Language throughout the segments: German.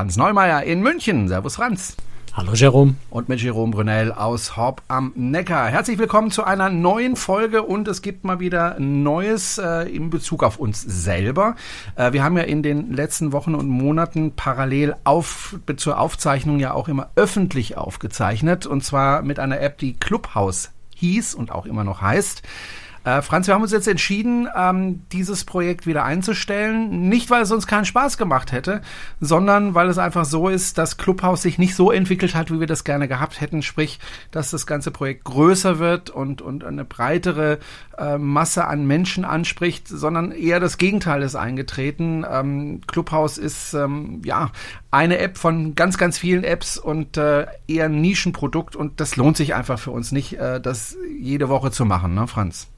Franz Neumeier in München. Servus Franz. Hallo Jerome. Und mit Jerome Brunel aus Horb am Neckar. Herzlich willkommen zu einer neuen Folge und es gibt mal wieder Neues äh, in Bezug auf uns selber. Äh, wir haben ja in den letzten Wochen und Monaten parallel auf, zur Aufzeichnung ja auch immer öffentlich aufgezeichnet und zwar mit einer App, die Clubhouse hieß und auch immer noch heißt. Äh, Franz, wir haben uns jetzt entschieden, ähm, dieses Projekt wieder einzustellen. Nicht, weil es uns keinen Spaß gemacht hätte, sondern weil es einfach so ist, dass Clubhouse sich nicht so entwickelt hat, wie wir das gerne gehabt hätten. Sprich, dass das ganze Projekt größer wird und, und eine breitere äh, Masse an Menschen anspricht, sondern eher das Gegenteil ist eingetreten. Ähm, Clubhouse ist ähm, ja eine App von ganz, ganz vielen Apps und äh, eher ein Nischenprodukt und das lohnt sich einfach für uns nicht, äh, das jede Woche zu machen, ne, Franz?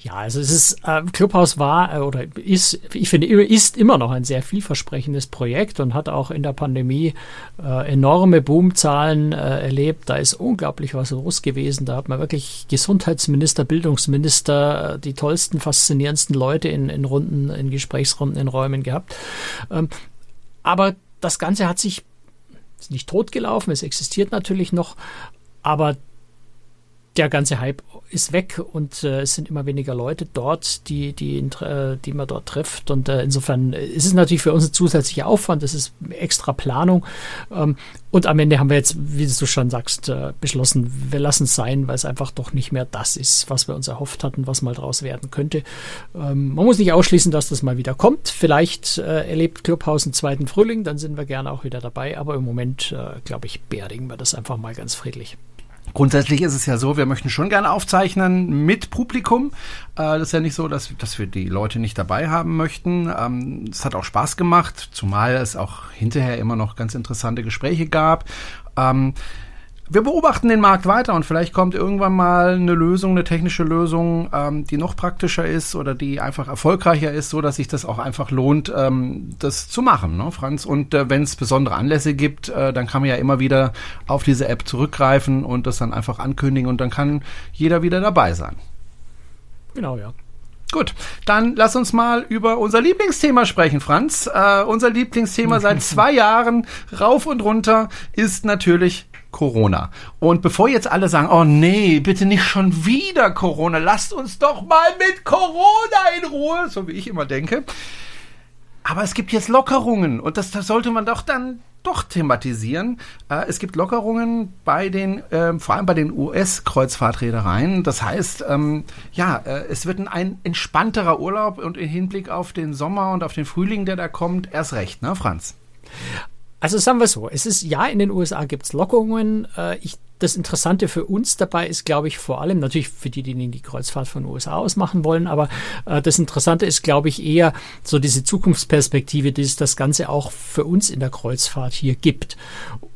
Ja, also es ist, äh, Clubhouse war äh, oder ist, ich finde, ist immer noch ein sehr vielversprechendes Projekt und hat auch in der Pandemie äh, enorme Boomzahlen äh, erlebt. Da ist unglaublich was los gewesen. Da hat man wirklich Gesundheitsminister, Bildungsminister, äh, die tollsten, faszinierendsten Leute in, in Runden, in Gesprächsrunden, in Räumen gehabt. Ähm, aber das Ganze hat sich ist nicht totgelaufen, es existiert natürlich noch, aber der ganze Hype ist weg und äh, es sind immer weniger Leute dort, die, die, äh, die man dort trifft. Und äh, insofern ist es natürlich für uns ein zusätzlicher Aufwand, das ist extra Planung. Ähm, und am Ende haben wir jetzt, wie du schon sagst, äh, beschlossen, wir lassen es sein, weil es einfach doch nicht mehr das ist, was wir uns erhofft hatten, was mal draus werden könnte. Ähm, man muss nicht ausschließen, dass das mal wieder kommt. Vielleicht äh, erlebt Clubhaus einen zweiten Frühling, dann sind wir gerne auch wieder dabei. Aber im Moment, äh, glaube ich, beerdigen wir das einfach mal ganz friedlich. Grundsätzlich ist es ja so, wir möchten schon gerne aufzeichnen mit Publikum. Äh, das ist ja nicht so, dass, dass wir die Leute nicht dabei haben möchten. Ähm, es hat auch Spaß gemacht, zumal es auch hinterher immer noch ganz interessante Gespräche gab. Wir beobachten den Markt weiter und vielleicht kommt irgendwann mal eine Lösung, eine technische Lösung, ähm, die noch praktischer ist oder die einfach erfolgreicher ist, so dass sich das auch einfach lohnt, ähm, das zu machen, ne, Franz? Und äh, wenn es besondere Anlässe gibt, äh, dann kann man ja immer wieder auf diese App zurückgreifen und das dann einfach ankündigen und dann kann jeder wieder dabei sein. Genau, ja. Gut, dann lass uns mal über unser Lieblingsthema sprechen, Franz. Äh, unser Lieblingsthema seit zwei Jahren rauf und runter ist natürlich Corona. Und bevor jetzt alle sagen, oh nee, bitte nicht schon wieder Corona, lasst uns doch mal mit Corona in Ruhe, so wie ich immer denke. Aber es gibt jetzt Lockerungen und das, das sollte man doch dann doch thematisieren. Äh, es gibt Lockerungen bei den, äh, vor allem bei den US-Kreuzfahrtreedereien. Das heißt, ähm, ja, äh, es wird ein, ein, entspannterer Urlaub und im Hinblick auf den Sommer und auf den Frühling, der da kommt, erst recht, ne, Franz? Also sagen wir so, es ist ja, in den USA gibt es Lockerungen. Äh, ich das Interessante für uns dabei ist, glaube ich, vor allem natürlich für die, die die Kreuzfahrt von den USA aus machen wollen, aber äh, das Interessante ist, glaube ich, eher so diese Zukunftsperspektive, die es das Ganze auch für uns in der Kreuzfahrt hier gibt.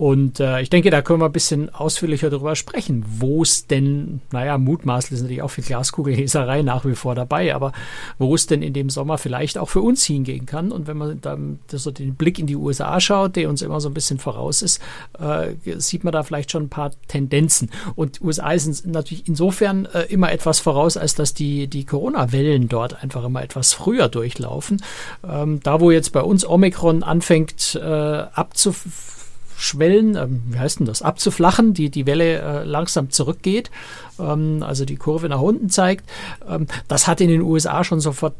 Und äh, ich denke, da können wir ein bisschen ausführlicher darüber sprechen, wo es denn, naja, mutmaßlich ist natürlich auch viel Glaskugelleserei nach wie vor dabei, aber wo es denn in dem Sommer vielleicht auch für uns hingehen kann. Und wenn man dann so den Blick in die USA schaut, der uns immer so ein bisschen voraus ist, äh, sieht man da vielleicht schon ein paar Tendenzen. Und USA sind natürlich insofern äh, immer etwas voraus, als dass die, die Corona-Wellen dort einfach immer etwas früher durchlaufen. Ähm, da, wo jetzt bei uns Omikron anfängt äh, abzuschwellen, ähm, wie heißt denn das, abzuflachen, die, die Welle äh, langsam zurückgeht, ähm, also die Kurve nach unten zeigt, ähm, das hat in den USA schon sofort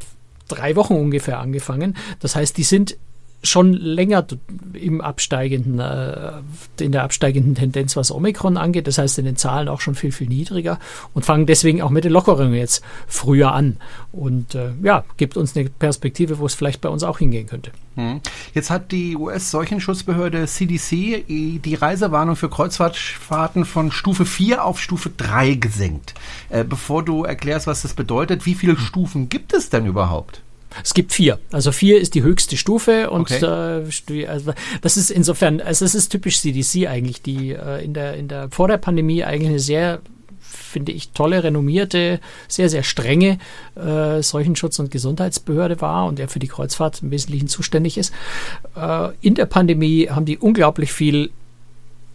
drei Wochen ungefähr angefangen. Das heißt, die sind schon länger im absteigenden, äh, in der absteigenden Tendenz, was Omikron angeht. Das heißt, in den Zahlen auch schon viel, viel niedriger und fangen deswegen auch mit den Lockerungen jetzt früher an. Und äh, ja, gibt uns eine Perspektive, wo es vielleicht bei uns auch hingehen könnte. Hm. Jetzt hat die US-Seuchenschutzbehörde CDC die Reisewarnung für Kreuzfahrtfahrten von Stufe 4 auf Stufe 3 gesenkt. Äh, bevor du erklärst, was das bedeutet, wie viele Stufen gibt es denn überhaupt? Es gibt vier. Also vier ist die höchste Stufe und okay. äh, also das ist insofern, also es ist typisch CDC eigentlich, die äh, in der in der vor der Pandemie eigentlich eine sehr finde ich, tolle, renommierte, sehr, sehr strenge äh, Seuchenschutz- und Gesundheitsbehörde war und der für die Kreuzfahrt im Wesentlichen zuständig ist. Äh, in der Pandemie haben die unglaublich viel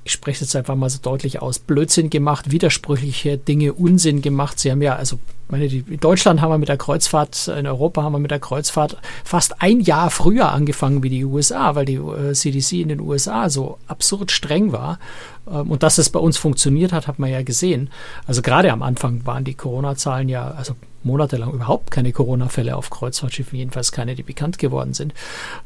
ich spreche jetzt einfach mal so deutlich aus, Blödsinn gemacht, widersprüchliche Dinge, Unsinn gemacht. Sie haben ja, also meine, die, in Deutschland haben wir mit der Kreuzfahrt, in Europa haben wir mit der Kreuzfahrt fast ein Jahr früher angefangen wie die USA, weil die äh, CDC in den USA so absurd streng war. Ähm, und dass es bei uns funktioniert hat, hat man ja gesehen. Also gerade am Anfang waren die Corona-Zahlen ja, also monatelang überhaupt keine Corona-Fälle auf Kreuzfahrtschiffen, jedenfalls keine, die bekannt geworden sind.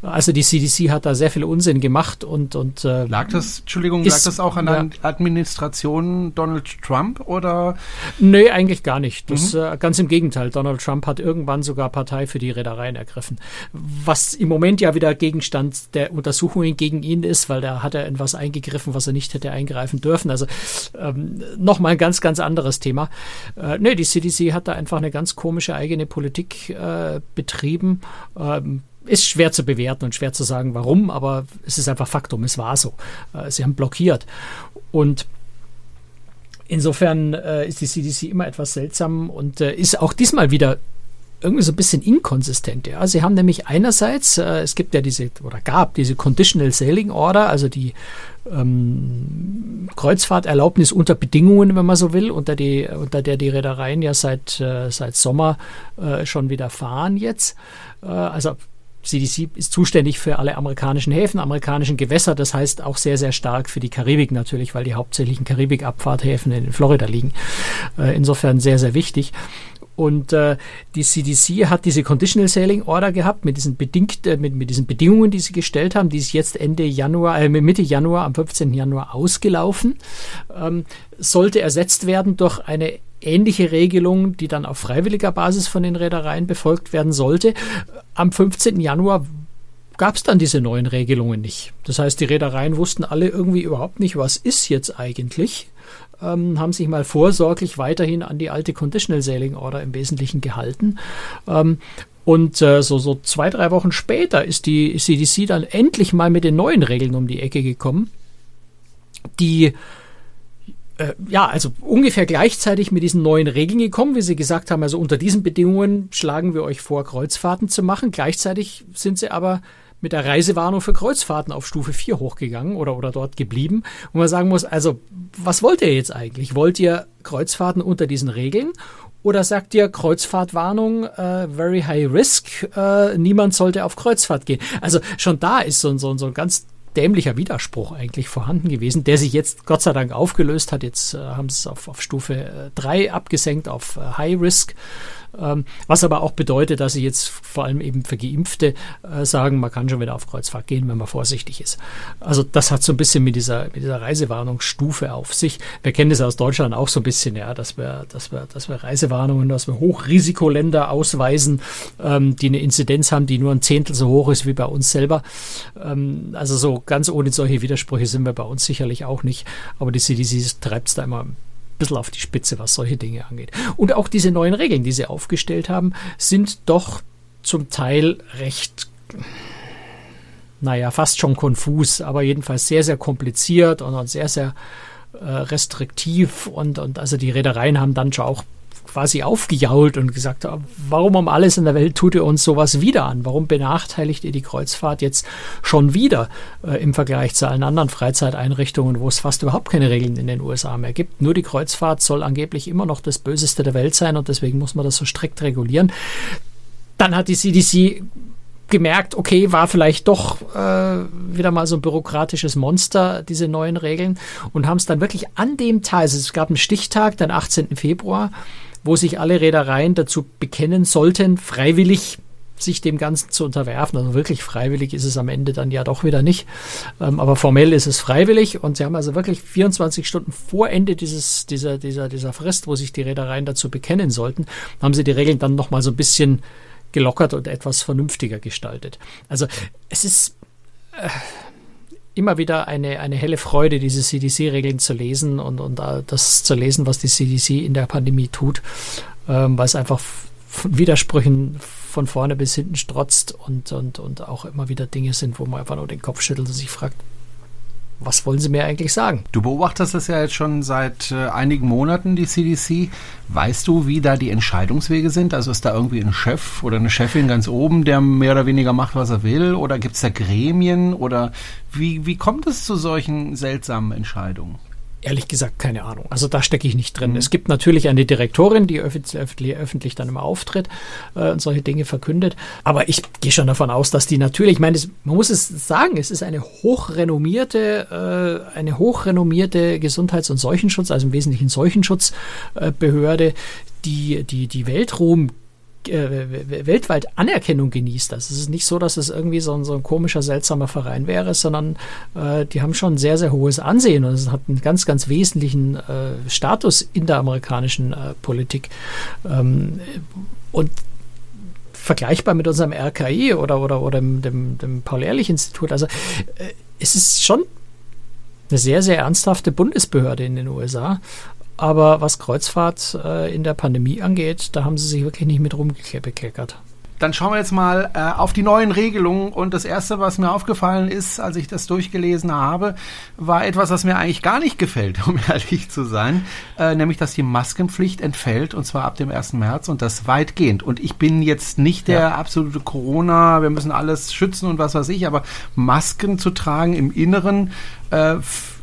Also die CDC hat da sehr viel Unsinn gemacht und und äh, lag das, Entschuldigung, ist, lag das auch an der ja, Administration Donald Trump oder? Nee, eigentlich gar nicht. Das mhm. äh, ganz im Gegenteil. Donald Trump hat irgendwann sogar Partei für die Reedereien ergriffen, was im Moment ja wieder Gegenstand der Untersuchungen gegen ihn ist, weil da hat er in was eingegriffen, was er nicht hätte eingreifen dürfen. Also ähm, nochmal ein ganz ganz anderes Thema. Äh, nee, die CDC hat da einfach eine ganz ganz komische eigene Politik äh, betrieben. Ähm, ist schwer zu bewerten und schwer zu sagen, warum, aber es ist einfach Faktum, es war so. Äh, sie haben blockiert. Und insofern äh, ist die CDC immer etwas seltsam und äh, ist auch diesmal wieder irgendwie so ein bisschen inkonsistent. Ja. Sie haben nämlich einerseits, äh, es gibt ja diese, oder gab diese Conditional Sailing Order, also die ähm, Kreuzfahrterlaubnis unter Bedingungen, wenn man so will, unter, die, unter der die Reedereien ja seit, äh, seit Sommer äh, schon wieder fahren jetzt. Äh, also CDC ist zuständig für alle amerikanischen Häfen, amerikanischen Gewässer, das heißt auch sehr, sehr stark für die Karibik natürlich, weil die hauptsächlichen Karibik-Abfahrthäfen in Florida liegen. Äh, insofern sehr, sehr wichtig. Und äh, die CDC hat diese Conditional Sailing Order gehabt mit diesen bedingt, äh, mit, mit diesen Bedingungen, die sie gestellt haben. Die ist jetzt Ende Januar, äh, Mitte Januar, am 15. Januar ausgelaufen. Ähm, sollte ersetzt werden durch eine ähnliche Regelung, die dann auf freiwilliger Basis von den Reedereien befolgt werden sollte. Am 15. Januar gab es dann diese neuen Regelungen nicht. Das heißt, die Reedereien wussten alle irgendwie überhaupt nicht, was ist jetzt eigentlich ähm, haben sich mal vorsorglich weiterhin an die alte Conditional Sailing Order im Wesentlichen gehalten. Ähm, und äh, so, so zwei, drei Wochen später ist die CDC dann endlich mal mit den neuen Regeln um die Ecke gekommen, die äh, ja, also ungefähr gleichzeitig mit diesen neuen Regeln gekommen, wie sie gesagt haben, also unter diesen Bedingungen schlagen wir euch vor, Kreuzfahrten zu machen. Gleichzeitig sind sie aber mit der Reisewarnung für Kreuzfahrten auf Stufe 4 hochgegangen oder, oder dort geblieben. Und man sagen muss, also, was wollt ihr jetzt eigentlich? Wollt ihr Kreuzfahrten unter diesen Regeln? Oder sagt ihr Kreuzfahrtwarnung, äh, very high risk, äh, niemand sollte auf Kreuzfahrt gehen? Also schon da ist so, so, so ein ganz dämlicher Widerspruch eigentlich vorhanden gewesen, der sich jetzt Gott sei Dank aufgelöst hat. Jetzt äh, haben sie es auf, auf Stufe 3 äh, abgesenkt, auf äh, High Risk. Ähm, was aber auch bedeutet, dass sie jetzt vor allem eben für Geimpfte äh, sagen, man kann schon wieder auf Kreuzfahrt gehen, wenn man vorsichtig ist. Also das hat so ein bisschen mit dieser, mit dieser Reisewarnungsstufe auf sich. Wir kennen das aus Deutschland auch so ein bisschen, ja, dass wir, dass wir, dass wir Reisewarnungen, dass wir Hochrisikoländer ausweisen, ähm, die eine Inzidenz haben, die nur ein Zehntel so hoch ist wie bei uns selber. Ähm, also so ganz ohne solche Widersprüche sind wir bei uns sicherlich auch nicht. Aber die CDC treibt es da immer bisschen auf die Spitze, was solche Dinge angeht. Und auch diese neuen Regeln, die sie aufgestellt haben, sind doch zum Teil recht, naja, fast schon konfus, aber jedenfalls sehr, sehr kompliziert und sehr, sehr äh, restriktiv. Und, und also die Reedereien haben dann schon auch quasi aufgejault und gesagt, warum um alles in der Welt tut ihr uns sowas wieder an? Warum benachteiligt ihr die Kreuzfahrt jetzt schon wieder äh, im Vergleich zu allen anderen Freizeiteinrichtungen, wo es fast überhaupt keine Regeln in den USA mehr gibt? Nur die Kreuzfahrt soll angeblich immer noch das Böseste der Welt sein und deswegen muss man das so strikt regulieren. Dann hat die CDC gemerkt, okay, war vielleicht doch äh, wieder mal so ein bürokratisches Monster, diese neuen Regeln, und haben es dann wirklich an dem Teil, also es gab einen Stichtag, den 18. Februar, wo sich alle Reedereien dazu bekennen sollten, freiwillig sich dem Ganzen zu unterwerfen. Also wirklich freiwillig ist es am Ende dann ja doch wieder nicht. Ähm, aber formell ist es freiwillig und sie haben also wirklich 24 Stunden vor Ende dieses, dieser, dieser, dieser Frist, wo sich die Reedereien dazu bekennen sollten, haben sie die Regeln dann nochmal so ein bisschen gelockert und etwas vernünftiger gestaltet. Also es ist äh, immer wieder eine, eine helle Freude, diese CDC-Regeln zu lesen und, und das zu lesen, was die CDC in der Pandemie tut, ähm, weil es einfach von Widersprüchen von vorne bis hinten strotzt und, und, und auch immer wieder Dinge sind, wo man einfach nur den Kopf schüttelt und sich fragt, was wollen Sie mir eigentlich sagen? Du beobachtest das ja jetzt schon seit äh, einigen Monaten, die CDC. Weißt du, wie da die Entscheidungswege sind? Also ist da irgendwie ein Chef oder eine Chefin ganz oben, der mehr oder weniger macht, was er will? Oder gibt es da Gremien? Oder wie, wie kommt es zu solchen seltsamen Entscheidungen? Ehrlich gesagt, keine Ahnung. Also da stecke ich nicht drin. Mhm. Es gibt natürlich eine Direktorin, die öffentlich, öffentlich dann immer auftritt äh, und solche Dinge verkündet. Aber ich gehe schon davon aus, dass die natürlich, ich meine, man muss es sagen, es ist eine hochrenommierte, äh, eine hochrenommierte Gesundheits- und Seuchenschutz, also im Wesentlichen Seuchenschutzbehörde, äh, die, die, die Weltruhm äh, weltweit Anerkennung genießt. Es ist nicht so, dass es irgendwie so ein, so ein komischer, seltsamer Verein wäre, sondern äh, die haben schon sehr, sehr hohes Ansehen und es hat einen ganz, ganz wesentlichen äh, Status in der amerikanischen äh, Politik. Ähm, und vergleichbar mit unserem RKI oder, oder, oder dem, dem, dem Paul-Ehrlich-Institut. Also äh, es ist schon eine sehr, sehr ernsthafte Bundesbehörde in den USA. Aber was Kreuzfahrt äh, in der Pandemie angeht, da haben sie sich wirklich nicht mit rumgekleckert. Dann schauen wir jetzt mal äh, auf die neuen Regelungen. Und das Erste, was mir aufgefallen ist, als ich das durchgelesen habe, war etwas, was mir eigentlich gar nicht gefällt, um ehrlich zu sein. Äh, nämlich, dass die Maskenpflicht entfällt, und zwar ab dem 1. März und das weitgehend. Und ich bin jetzt nicht der ja. absolute Corona, wir müssen alles schützen und was weiß ich, aber Masken zu tragen im Inneren, äh,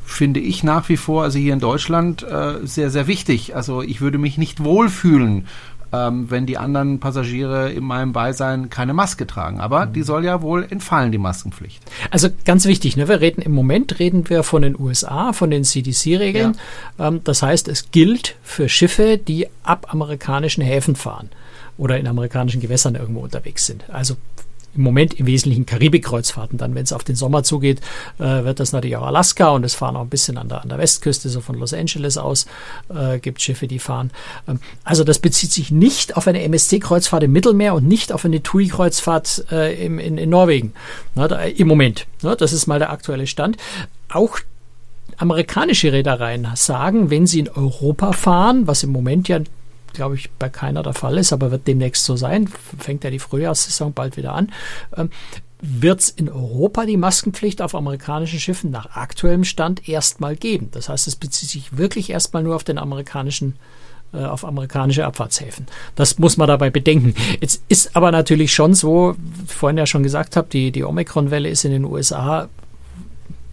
finde ich nach wie vor, also hier in Deutschland, äh, sehr, sehr wichtig. Also ich würde mich nicht wohlfühlen, ähm, wenn die anderen Passagiere in meinem Beisein keine Maske tragen. Aber mhm. die soll ja wohl entfallen, die Maskenpflicht. Also ganz wichtig, ne? wir reden im Moment reden wir von den USA, von den CDC-Regeln. Ja. Ähm, das heißt, es gilt für Schiffe, die ab amerikanischen Häfen fahren oder in amerikanischen Gewässern irgendwo unterwegs sind. Also im Moment im Wesentlichen Karibikkreuzfahrten. Dann, wenn es auf den Sommer zugeht, äh, wird das natürlich auch Alaska und es fahren auch ein bisschen an der, an der Westküste, so von Los Angeles aus, äh, gibt Schiffe, die fahren. Ähm, also das bezieht sich nicht auf eine MSC-Kreuzfahrt im Mittelmeer und nicht auf eine TUI-Kreuzfahrt äh, im, in, in Norwegen. Na, da, Im Moment. Na, das ist mal der aktuelle Stand. Auch amerikanische Reedereien sagen, wenn sie in Europa fahren, was im Moment ja glaube ich, bei keiner der Fall ist, aber wird demnächst so sein, fängt ja die Frühjahrssaison bald wieder an, ähm, wird es in Europa die Maskenpflicht auf amerikanischen Schiffen nach aktuellem Stand erstmal geben. Das heißt, es bezieht sich wirklich erstmal nur auf den amerikanischen äh, auf amerikanische Abfahrtshäfen. Das muss man dabei bedenken. Jetzt ist aber natürlich schon so, vorhin ja schon gesagt habe, die, die Omikron-Welle ist in den USA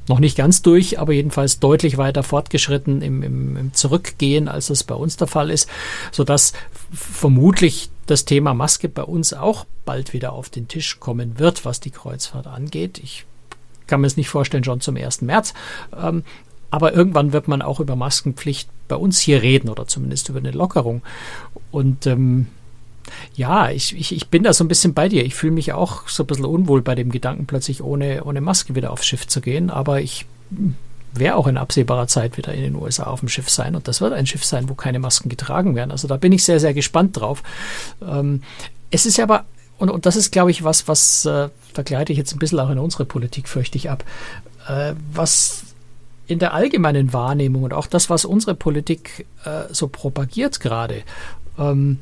noch nicht ganz durch, aber jedenfalls deutlich weiter fortgeschritten im, im, im Zurückgehen, als das bei uns der Fall ist, sodass vermutlich das Thema Maske bei uns auch bald wieder auf den Tisch kommen wird, was die Kreuzfahrt angeht. Ich kann mir es nicht vorstellen, schon zum 1. März. Ähm, aber irgendwann wird man auch über Maskenpflicht bei uns hier reden oder zumindest über eine Lockerung. Und ähm, ja, ich, ich, ich bin da so ein bisschen bei dir. Ich fühle mich auch so ein bisschen unwohl bei dem Gedanken, plötzlich ohne, ohne Maske wieder aufs Schiff zu gehen. Aber ich werde auch in absehbarer Zeit wieder in den USA auf dem Schiff sein. Und das wird ein Schiff sein, wo keine Masken getragen werden. Also da bin ich sehr, sehr gespannt drauf. Ähm, es ist aber, und, und das ist, glaube ich, was, was, äh, da gleite ich jetzt ein bisschen auch in unsere Politik, fürchte ich, ab, äh, was in der allgemeinen Wahrnehmung und auch das, was unsere Politik äh, so propagiert gerade, ähm,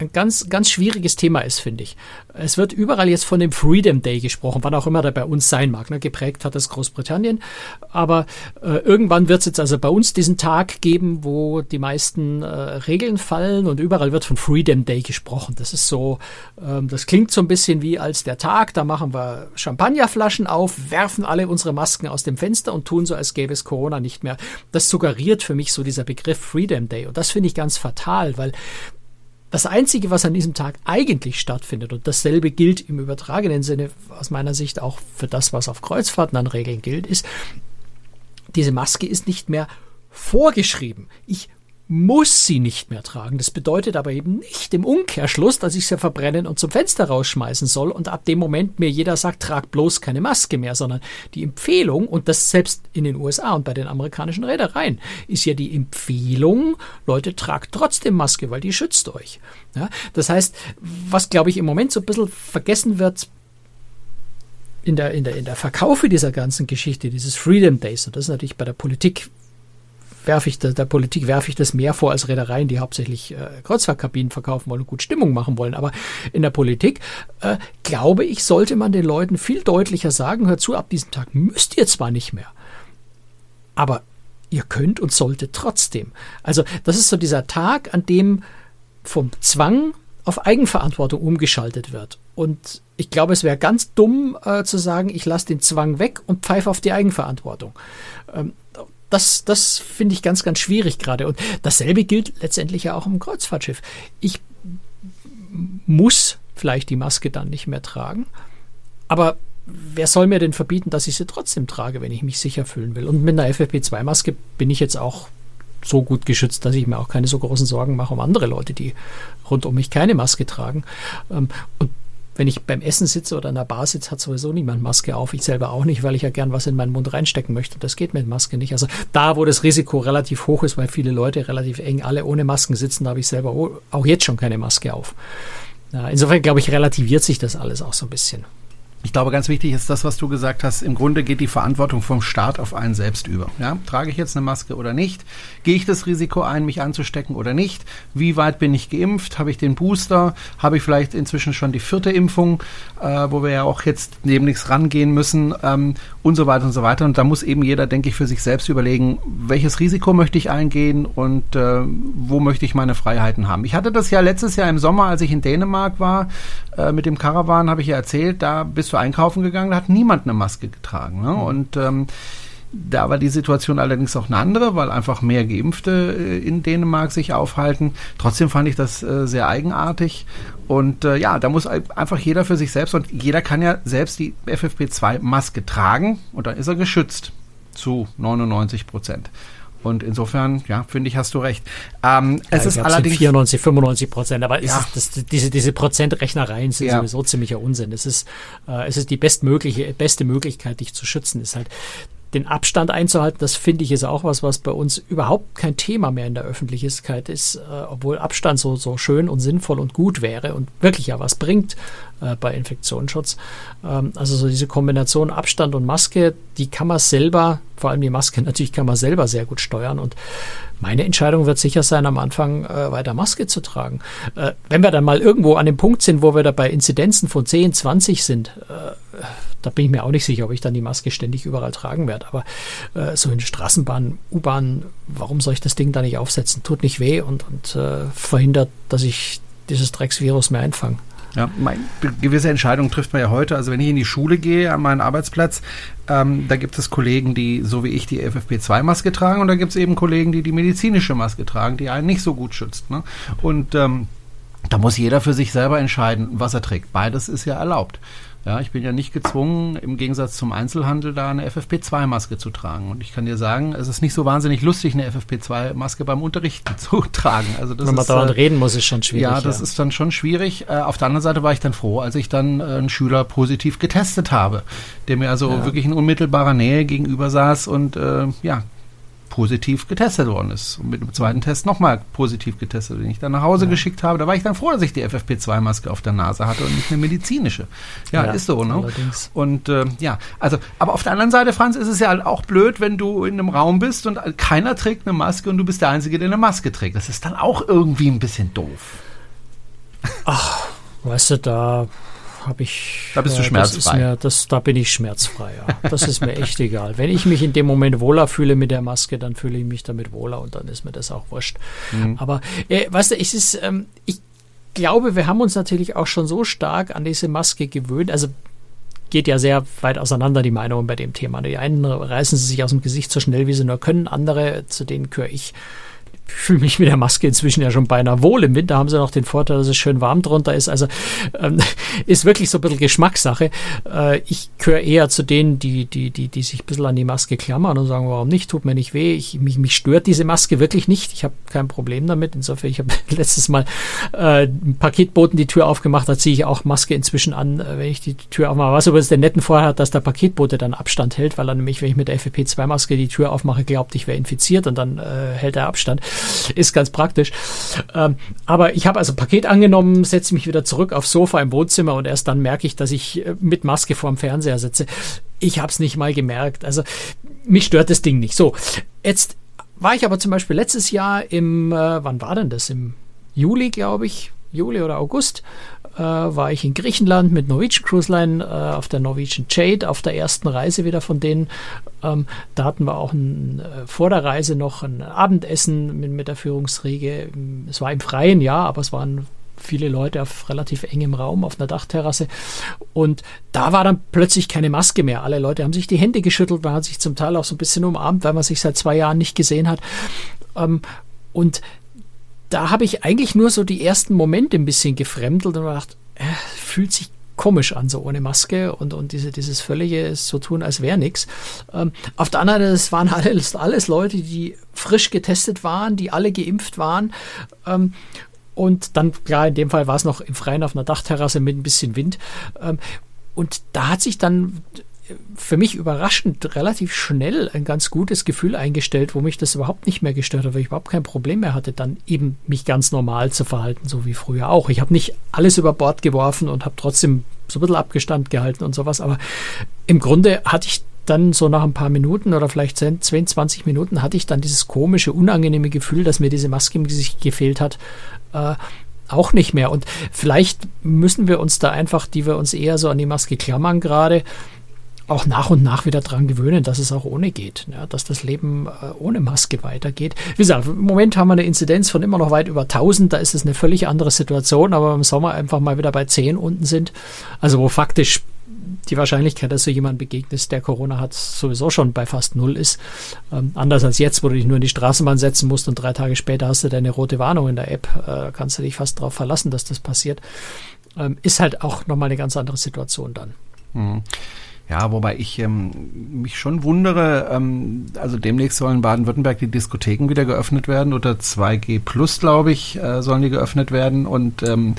ein ganz, ganz schwieriges Thema ist, finde ich. Es wird überall jetzt von dem Freedom Day gesprochen, wann auch immer der bei uns sein mag. Ne? Geprägt hat es Großbritannien. Aber äh, irgendwann wird es jetzt also bei uns diesen Tag geben, wo die meisten äh, Regeln fallen und überall wird von Freedom Day gesprochen. Das ist so, ähm, das klingt so ein bisschen wie als der Tag, da machen wir Champagnerflaschen auf, werfen alle unsere Masken aus dem Fenster und tun so, als gäbe es Corona nicht mehr. Das suggeriert für mich so dieser Begriff Freedom Day. Und das finde ich ganz fatal, weil das Einzige, was an diesem Tag eigentlich stattfindet, und dasselbe gilt im übertragenen Sinne aus meiner Sicht auch für das, was auf Kreuzfahrten an Regeln gilt, ist, diese Maske ist nicht mehr vorgeschrieben. Ich muss sie nicht mehr tragen. Das bedeutet aber eben nicht im Umkehrschluss, dass ich sie verbrennen und zum Fenster rausschmeißen soll und ab dem Moment mir jeder sagt, trag bloß keine Maske mehr, sondern die Empfehlung, und das selbst in den USA und bei den amerikanischen Reedereien, ist ja die Empfehlung, Leute, tragt trotzdem Maske, weil die schützt euch. Ja, das heißt, was glaube ich im Moment so ein bisschen vergessen wird, in der, in der, in der Verkaufe dieser ganzen Geschichte, dieses Freedom Days, und das ist natürlich bei der Politik werfe ich der, der Politik werfe ich das mehr vor als Reedereien, die hauptsächlich äh, Kreuzfahrtkabinen verkaufen wollen und gut Stimmung machen wollen. Aber in der Politik äh, glaube ich, sollte man den Leuten viel deutlicher sagen: Hört zu, ab diesem Tag müsst ihr zwar nicht mehr. aber ihr könnt und solltet trotzdem. Also das ist so dieser Tag, an dem vom Zwang auf Eigenverantwortung umgeschaltet wird. Und ich glaube, es wäre ganz dumm äh, zu sagen, ich lasse den Zwang weg und pfeife auf die Eigenverantwortung. Ähm, das, das finde ich ganz, ganz schwierig gerade. Und dasselbe gilt letztendlich ja auch im Kreuzfahrtschiff. Ich muss vielleicht die Maske dann nicht mehr tragen, aber wer soll mir denn verbieten, dass ich sie trotzdem trage, wenn ich mich sicher fühlen will? Und mit einer FFP2-Maske bin ich jetzt auch so gut geschützt, dass ich mir auch keine so großen Sorgen mache um andere Leute, die rund um mich keine Maske tragen. Ähm, und wenn ich beim Essen sitze oder in der Bar sitze, hat sowieso niemand Maske auf. Ich selber auch nicht, weil ich ja gern was in meinen Mund reinstecken möchte. Das geht mit Maske nicht. Also da, wo das Risiko relativ hoch ist, weil viele Leute relativ eng alle ohne Masken sitzen, da habe ich selber auch jetzt schon keine Maske auf. insofern glaube ich, relativiert sich das alles auch so ein bisschen. Ich glaube, ganz wichtig ist das, was du gesagt hast. Im Grunde geht die Verantwortung vom Staat auf einen selbst über. Ja? Trage ich jetzt eine Maske oder nicht? Gehe ich das Risiko ein, mich anzustecken oder nicht? Wie weit bin ich geimpft? Habe ich den Booster? Habe ich vielleicht inzwischen schon die vierte Impfung, äh, wo wir ja auch jetzt demnächst rangehen müssen ähm, und so weiter und so weiter. Und da muss eben jeder, denke ich, für sich selbst überlegen, welches Risiko möchte ich eingehen und äh, wo möchte ich meine Freiheiten haben. Ich hatte das ja letztes Jahr im Sommer, als ich in Dänemark war, äh, mit dem Caravan, habe ich ja erzählt, da bist du einkaufen gegangen, da hat niemand eine Maske getragen. Ne? Mhm. Und ähm, da war die Situation allerdings auch eine andere, weil einfach mehr Geimpfte äh, in Dänemark sich aufhalten. Trotzdem fand ich das äh, sehr eigenartig. Und äh, ja, da muss einfach jeder für sich selbst und jeder kann ja selbst die FFP2-Maske tragen und dann ist er geschützt zu 99 Prozent. Und insofern, ja, finde ich, hast du recht. Ähm, es ist allerdings 94, 95 Prozent, aber ja. ist, das, diese, diese Prozentrechnereien sind ja. sowieso ziemlicher Unsinn. Es ist, äh, es ist die bestmögliche, beste Möglichkeit, dich zu schützen. Ist halt den Abstand einzuhalten, das finde ich ist auch was, was bei uns überhaupt kein Thema mehr in der Öffentlichkeit ist, äh, obwohl Abstand so, so schön und sinnvoll und gut wäre und wirklich ja was bringt äh, bei Infektionsschutz. Ähm, also so diese Kombination Abstand und Maske, die kann man selber, vor allem die Maske natürlich kann man selber sehr gut steuern und meine Entscheidung wird sicher sein, am Anfang äh, weiter Maske zu tragen. Äh, wenn wir dann mal irgendwo an dem Punkt sind, wo wir da bei Inzidenzen von 10, 20 sind, äh, da bin ich mir auch nicht sicher, ob ich dann die Maske ständig überall tragen werde. Aber äh, so in Straßenbahn, U-Bahn, warum soll ich das Ding da nicht aufsetzen? Tut nicht weh und, und äh, verhindert, dass ich dieses Drecksvirus mehr einfange. Ja, mein, gewisse Entscheidungen trifft man ja heute. Also wenn ich in die Schule gehe, an meinen Arbeitsplatz, ähm, da gibt es Kollegen, die so wie ich die FFP2-Maske tragen und da gibt es eben Kollegen, die die medizinische Maske tragen, die einen nicht so gut schützt. Ne? Und ähm, da muss jeder für sich selber entscheiden, was er trägt. Beides ist ja erlaubt. Ja, ich bin ja nicht gezwungen, im Gegensatz zum Einzelhandel da eine FFP2-Maske zu tragen. Und ich kann dir sagen, es ist nicht so wahnsinnig lustig, eine FFP2-Maske beim Unterrichten zu tragen. Also das Wenn man ist, dauernd äh, reden muss, ist schon schwierig. Ja, das ja. ist dann schon schwierig. Äh, auf der anderen Seite war ich dann froh, als ich dann äh, einen Schüler positiv getestet habe, der mir also ja. wirklich in unmittelbarer Nähe gegenüber saß und äh, ja, positiv getestet worden ist. Und mit dem zweiten Test nochmal positiv getestet, den ich dann nach Hause ja. geschickt habe. Da war ich dann froh, dass ich die FFP2-Maske auf der Nase hatte und nicht eine medizinische. Ja, ja ist so, ne? Allerdings. Und äh, ja, also, aber auf der anderen Seite, Franz, ist es ja halt auch blöd, wenn du in einem Raum bist und keiner trägt eine Maske und du bist der Einzige, der eine Maske trägt. Das ist dann auch irgendwie ein bisschen doof. Ach, weißt du, da habe ich. Da bist du äh, schmerzfrei. Mir, das, da bin ich schmerzfrei, ja. Das ist mir echt egal. Wenn ich mich in dem Moment wohler fühle mit der Maske, dann fühle ich mich damit wohler und dann ist mir das auch wurscht. Mhm. Aber äh, weißt du, es ist, ähm, ich glaube, wir haben uns natürlich auch schon so stark an diese Maske gewöhnt. Also geht ja sehr weit auseinander, die Meinungen bei dem Thema. Die einen reißen sie sich aus dem Gesicht so schnell, wie sie nur können, andere, zu denen gehöre ich, fühle mich mit der Maske inzwischen ja schon beinahe wohl. Im Winter haben sie noch den Vorteil, dass es schön warm drunter ist. Also ähm, ist wirklich so ein bisschen Geschmackssache. Äh, ich gehöre eher zu denen, die, die, die, die sich ein bisschen an die Maske klammern und sagen, warum nicht, tut mir nicht weh. Ich, mich, mich stört diese Maske wirklich nicht. Ich habe kein Problem damit. Insofern, ich habe letztes Mal äh, ein Paketboten die Tür aufgemacht, da ziehe ich auch Maske inzwischen an, äh, wenn ich die Tür aufmache. Was übrigens den netten Vorteil hat, dass der Paketbote dann Abstand hält, weil er nämlich, wenn ich mit der FFP2-Maske die Tür aufmache, glaubt, ich wäre infiziert und dann äh, hält er Abstand. Ist ganz praktisch. Ähm, aber ich habe also Paket angenommen, setze mich wieder zurück aufs Sofa im Wohnzimmer und erst dann merke ich, dass ich äh, mit Maske vorm Fernseher sitze. Ich habe es nicht mal gemerkt. Also mich stört das Ding nicht. So, jetzt war ich aber zum Beispiel letztes Jahr im, äh, wann war denn das? Im Juli, glaube ich, Juli oder August, äh, war ich in Griechenland mit Norwegian Cruise Line äh, auf der Norwegian Jade auf der ersten Reise wieder von denen. Ähm, da hatten wir auch ein, äh, vor der Reise noch ein Abendessen mit, mit der Führungsriege. Es war im Freien, ja, aber es waren viele Leute auf relativ engem Raum auf einer Dachterrasse. Und da war dann plötzlich keine Maske mehr. Alle Leute haben sich die Hände geschüttelt, man hat sich zum Teil auch so ein bisschen umarmt, weil man sich seit zwei Jahren nicht gesehen hat. Ähm, und da habe ich eigentlich nur so die ersten Momente ein bisschen gefremdelt und gedacht, äh, fühlt sich komisch an, so ohne Maske und, und diese, dieses völlige so tun, als wäre nichts. Ähm, auf der anderen Seite, es waren alles, alles Leute, die frisch getestet waren, die alle geimpft waren. Ähm, und dann, klar, in dem Fall war es noch im Freien auf einer Dachterrasse mit ein bisschen Wind. Ähm, und da hat sich dann für mich überraschend relativ schnell ein ganz gutes Gefühl eingestellt, wo mich das überhaupt nicht mehr gestört hat, weil ich überhaupt kein Problem mehr hatte, dann eben mich ganz normal zu verhalten, so wie früher auch. Ich habe nicht alles über Bord geworfen und habe trotzdem so ein bisschen Abgestand gehalten und sowas, aber im Grunde hatte ich dann so nach ein paar Minuten oder vielleicht 10, 20 Minuten hatte ich dann dieses komische, unangenehme Gefühl, dass mir diese Maske im Gesicht gefehlt hat, äh, auch nicht mehr. Und vielleicht müssen wir uns da einfach, die wir uns eher so an die Maske klammern gerade, auch nach und nach wieder dran gewöhnen, dass es auch ohne geht, ja, dass das Leben äh, ohne Maske weitergeht. Wie gesagt, im Moment haben wir eine Inzidenz von immer noch weit über 1000, da ist es eine völlig andere Situation, aber im Sommer einfach mal wieder bei 10 unten sind, also wo faktisch die Wahrscheinlichkeit, dass du jemand begegnest, der Corona hat, sowieso schon bei fast null ist. Ähm, anders als jetzt, wo du dich nur in die Straßenbahn setzen musst und drei Tage später hast du deine rote Warnung in der App, äh, kannst du dich fast darauf verlassen, dass das passiert. Ähm, ist halt auch nochmal eine ganz andere Situation dann. Mhm. Ja, wobei ich ähm, mich schon wundere, ähm, also demnächst sollen in Baden-Württemberg die Diskotheken wieder geöffnet werden oder 2G Plus, glaube ich, äh, sollen die geöffnet werden und ähm,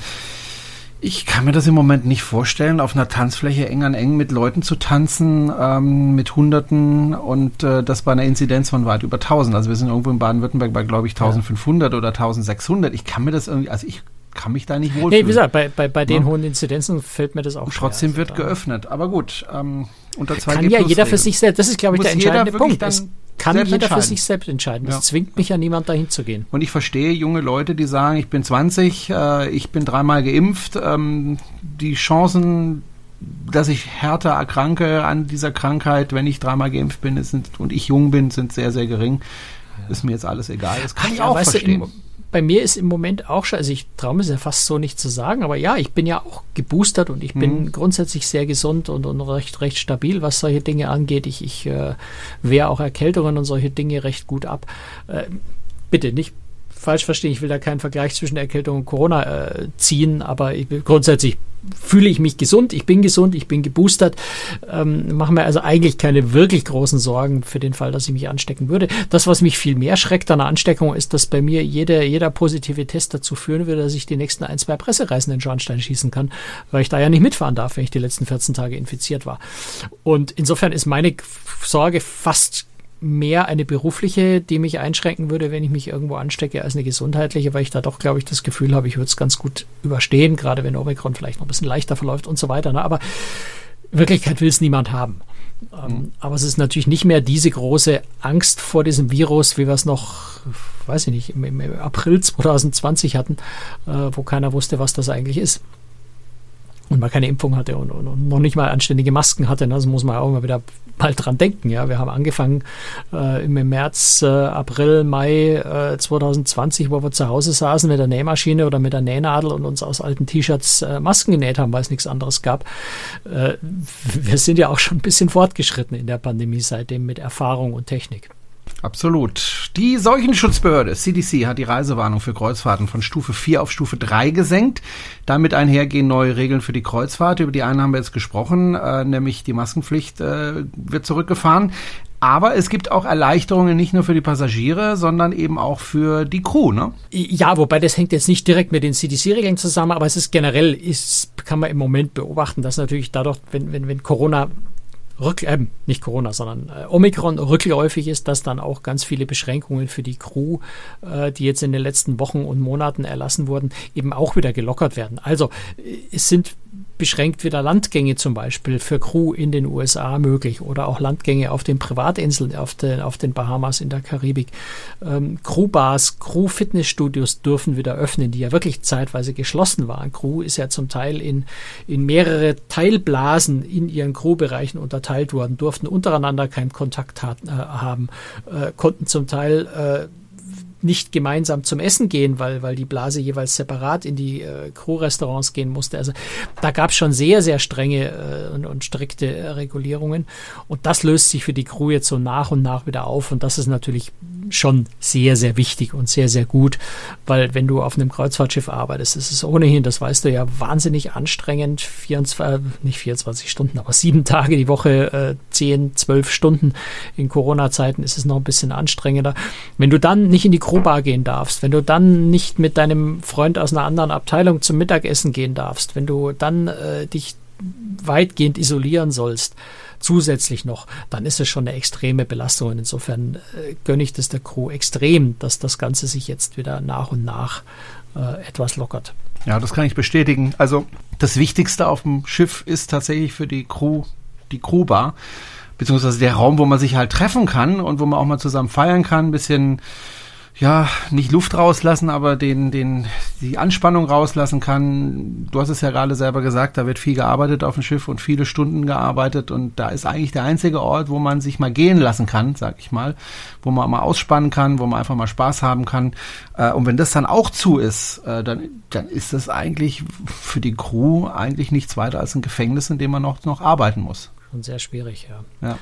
ich kann mir das im Moment nicht vorstellen, auf einer Tanzfläche eng an eng mit Leuten zu tanzen, ähm, mit Hunderten und äh, das bei einer Inzidenz von weit über 1000. Also wir sind irgendwo in Baden-Württemberg bei, glaube ich, 1500 ja. oder 1600. Ich kann mir das irgendwie, also ich kann mich da nicht wohlfühlen. Nee, wie gesagt, bei, bei, bei den ja. hohen Inzidenzen fällt mir das auch schwer. Trotzdem wird also, geöffnet. Aber gut, ähm, unter zwei Kann ja jeder für sich selbst, das ist, glaube ich, der entscheidende Punkt. Das kann jeder für sich selbst entscheiden. Es ja. zwingt mich ja niemand dahin zu gehen. Und ich verstehe junge Leute, die sagen, ich bin 20, äh, ich bin dreimal geimpft. Ähm, die Chancen, dass ich härter erkranke an dieser Krankheit, wenn ich dreimal geimpft bin sind, und ich jung bin, sind sehr, sehr gering. Ist mir jetzt alles egal. Das kann Ach, ich auch verstehen. Du, bei mir ist im Moment auch schon, also ich traue mir es ja fast so nicht zu sagen, aber ja, ich bin ja auch geboostert und ich bin mhm. grundsätzlich sehr gesund und, und recht, recht stabil, was solche Dinge angeht. Ich, ich äh, wehre auch Erkältungen und solche Dinge recht gut ab. Äh, bitte nicht falsch verstehen, ich will da keinen Vergleich zwischen Erkältung und Corona äh, ziehen, aber ich, grundsätzlich fühle ich mich gesund, ich bin gesund, ich bin geboostert, ähm, mache mir also eigentlich keine wirklich großen Sorgen für den Fall, dass ich mich anstecken würde. Das, was mich viel mehr schreckt an der Ansteckung, ist, dass bei mir jeder, jeder positive Test dazu führen würde, dass ich die nächsten ein, zwei Pressereisen in Schornstein schießen kann, weil ich da ja nicht mitfahren darf, wenn ich die letzten 14 Tage infiziert war. Und insofern ist meine Sorge fast mehr eine berufliche, die mich einschränken würde, wenn ich mich irgendwo anstecke, als eine gesundheitliche, weil ich da doch, glaube ich, das Gefühl habe, ich würde es ganz gut überstehen, gerade wenn Omikron vielleicht noch ein bisschen leichter verläuft und so weiter. Ne? Aber in Wirklichkeit will es niemand haben. Ähm, mhm. Aber es ist natürlich nicht mehr diese große Angst vor diesem Virus, wie wir es noch, weiß ich nicht, im, im April 2020 hatten, äh, wo keiner wusste, was das eigentlich ist und man keine Impfung hatte und, und, und, noch nicht mal anständige Masken hatte. Ne? Also muss man auch immer wieder mal dran denken. Ja, wir haben angefangen äh, im März, äh, April, Mai äh, 2020, wo wir zu Hause saßen mit der Nähmaschine oder mit der Nähnadel und uns aus alten T-Shirts äh, Masken genäht haben, weil es nichts anderes gab. Äh, wir sind ja auch schon ein bisschen fortgeschritten in der Pandemie seitdem mit Erfahrung und Technik. Absolut. Die Seuchenschutzbehörde CDC hat die Reisewarnung für Kreuzfahrten von Stufe 4 auf Stufe 3 gesenkt. Damit einhergehen neue Regeln für die Kreuzfahrt. Über die einen haben wir jetzt gesprochen, äh, nämlich die Maskenpflicht äh, wird zurückgefahren. Aber es gibt auch Erleichterungen nicht nur für die Passagiere, sondern eben auch für die Crew, ne? Ja, wobei das hängt jetzt nicht direkt mit den CDC-Regeln zusammen, aber es ist generell, ist, kann man im Moment beobachten, dass natürlich dadurch, wenn, wenn, wenn Corona Rück, äh, nicht Corona, sondern äh, Omikron rückläufig ist, dass dann auch ganz viele Beschränkungen für die Crew, äh, die jetzt in den letzten Wochen und Monaten erlassen wurden, eben auch wieder gelockert werden. Also äh, es sind beschränkt wieder Landgänge zum Beispiel für Crew in den USA möglich oder auch Landgänge auf den Privatinseln, auf den, auf den Bahamas in der Karibik. Ähm, Crewbars, Crew-Fitnessstudios dürfen wieder öffnen, die ja wirklich zeitweise geschlossen waren. Crew ist ja zum Teil in, in mehrere Teilblasen in ihren Crewbereichen unterteilt worden, durften untereinander keinen Kontakt hat, äh, haben, äh, konnten zum Teil äh, nicht gemeinsam zum Essen gehen, weil, weil die Blase jeweils separat in die äh, Crew-Restaurants gehen musste. Also da gab es schon sehr, sehr strenge äh, und, und strikte äh, Regulierungen. Und das löst sich für die Crew jetzt so nach und nach wieder auf. Und das ist natürlich schon sehr, sehr wichtig und sehr, sehr gut, weil wenn du auf einem Kreuzfahrtschiff arbeitest, ist es ohnehin, das weißt du ja, wahnsinnig anstrengend, 24, äh, nicht 24 Stunden, aber sieben Tage die Woche, äh, 10, 12 Stunden in Corona-Zeiten ist es noch ein bisschen anstrengender. Wenn du dann nicht in die Crewbar gehen darfst, wenn du dann nicht mit deinem Freund aus einer anderen Abteilung zum Mittagessen gehen darfst, wenn du dann äh, dich weitgehend isolieren sollst, zusätzlich noch, dann ist es schon eine extreme Belastung. Und insofern äh, gönne ich das der Crew extrem, dass das Ganze sich jetzt wieder nach und nach äh, etwas lockert. Ja, das kann ich bestätigen. Also das Wichtigste auf dem Schiff ist tatsächlich für die Crew die Crewbar, beziehungsweise der Raum, wo man sich halt treffen kann und wo man auch mal zusammen feiern kann, ein bisschen ja, nicht Luft rauslassen, aber den, den, die Anspannung rauslassen kann. Du hast es ja gerade selber gesagt, da wird viel gearbeitet auf dem Schiff und viele Stunden gearbeitet und da ist eigentlich der einzige Ort, wo man sich mal gehen lassen kann, sag ich mal, wo man mal ausspannen kann, wo man einfach mal Spaß haben kann. Äh, und wenn das dann auch zu ist, äh, dann, dann ist das eigentlich für die Crew eigentlich nichts weiter als ein Gefängnis, in dem man noch, noch arbeiten muss. Und sehr schwierig, ja. ja.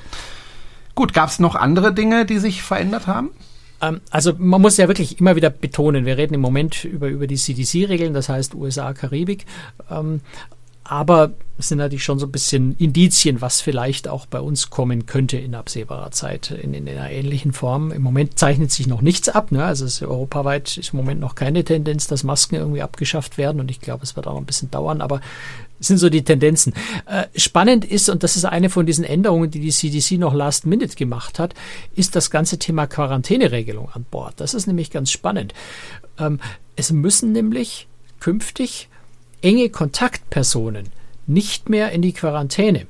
Gut, gab es noch andere Dinge, die sich verändert haben? Ähm, also man muss ja wirklich immer wieder betonen, wir reden im Moment über, über die CDC-Regeln, das heißt USA, Karibik. Ähm, aber es sind natürlich schon so ein bisschen Indizien, was vielleicht auch bei uns kommen könnte in absehbarer Zeit in, in einer ähnlichen Form. Im Moment zeichnet sich noch nichts ab. Ne? Also es, europaweit ist im Moment noch keine Tendenz, dass Masken irgendwie abgeschafft werden und ich glaube, es wird auch ein bisschen dauern, aber es sind so die Tendenzen. Äh, spannend ist, und das ist eine von diesen Änderungen, die die CDC noch last minute gemacht hat, ist das ganze Thema Quarantäneregelung an Bord. Das ist nämlich ganz spannend. Ähm, es müssen nämlich künftig enge Kontaktpersonen nicht mehr in die Quarantäne.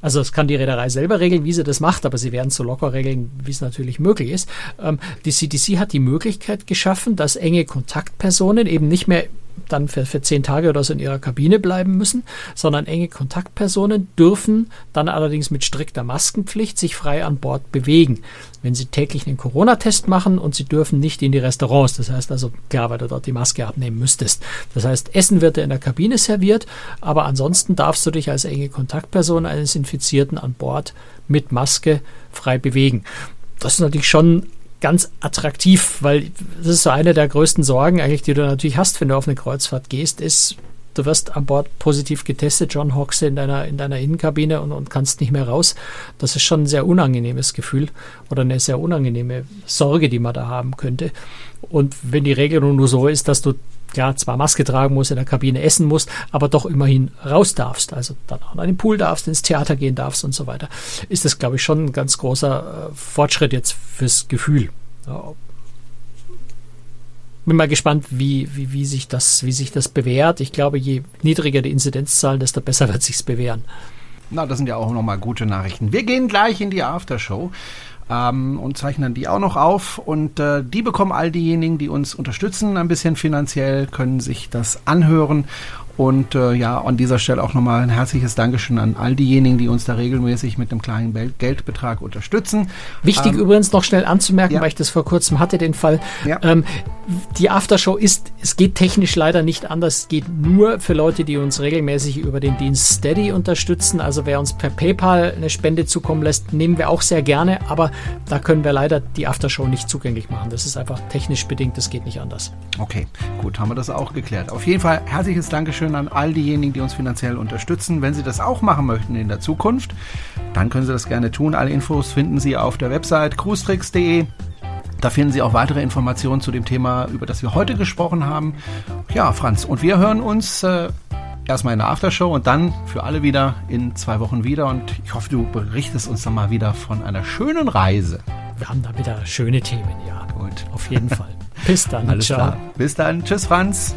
Also das kann die Reederei selber regeln, wie sie das macht, aber sie werden es so locker regeln, wie es natürlich möglich ist. Ähm, die CDC hat die Möglichkeit geschaffen, dass enge Kontaktpersonen eben nicht mehr dann für, für zehn Tage oder so in ihrer Kabine bleiben müssen, sondern enge Kontaktpersonen dürfen dann allerdings mit strikter Maskenpflicht sich frei an Bord bewegen. Wenn sie täglich einen Corona-Test machen und sie dürfen nicht in die Restaurants, das heißt also klar, weil du dort die Maske abnehmen müsstest. Das heißt, Essen wird dir in der Kabine serviert, aber ansonsten darfst du dich als enge Kontaktperson eines Infizierten an Bord mit Maske frei bewegen. Das ist natürlich schon ganz attraktiv, weil das ist so eine der größten Sorgen eigentlich, die du natürlich hast, wenn du auf eine Kreuzfahrt gehst, ist, du wirst an Bord positiv getestet, John Hoxe in deiner, in deiner Innenkabine und, und kannst nicht mehr raus. Das ist schon ein sehr unangenehmes Gefühl oder eine sehr unangenehme Sorge, die man da haben könnte. Und wenn die Regelung nur so ist, dass du ja, zwar Maske tragen musst, in der Kabine essen musst, aber doch immerhin raus darfst, also dann auch in den Pool darfst, ins Theater gehen darfst und so weiter, ist das, glaube ich, schon ein ganz großer äh, Fortschritt jetzt fürs Gefühl. Ja. Bin mal gespannt, wie, wie, wie, sich das, wie sich das bewährt. Ich glaube, je niedriger die Inzidenzzahlen, desto besser wird sich's bewähren. Na, das sind ja auch nochmal gute Nachrichten. Wir gehen gleich in die Aftershow ähm, und zeichnen die auch noch auf. Und äh, die bekommen all diejenigen, die uns unterstützen, ein bisschen finanziell, können sich das anhören und äh, ja, an dieser Stelle auch nochmal ein herzliches Dankeschön an all diejenigen, die uns da regelmäßig mit einem kleinen Geldbetrag unterstützen. Wichtig ähm, übrigens noch schnell anzumerken, ja. weil ich das vor kurzem hatte, den Fall. Ja. Ähm, die Aftershow ist, es geht technisch leider nicht anders, es geht nur für Leute, die uns regelmäßig über den Dienst Steady unterstützen. Also wer uns per PayPal eine Spende zukommen lässt, nehmen wir auch sehr gerne, aber da können wir leider die Aftershow nicht zugänglich machen. Das ist einfach technisch bedingt, das geht nicht anders. Okay, gut, haben wir das auch geklärt. Auf jeden Fall herzliches Dankeschön Dankeschön an all diejenigen, die uns finanziell unterstützen. Wenn Sie das auch machen möchten in der Zukunft, dann können Sie das gerne tun. Alle Infos finden Sie auf der Website cruestricks.de. Da finden Sie auch weitere Informationen zu dem Thema, über das wir heute gesprochen haben. Ja, Franz, und wir hören uns äh, erstmal in der Aftershow und dann für alle wieder in zwei Wochen wieder. Und ich hoffe, du berichtest uns dann mal wieder von einer schönen Reise. Wir haben da wieder schöne Themen, ja. Gut. Auf jeden Fall. Bis dann. Alles Ciao. Klar. Bis dann. Tschüss, Franz.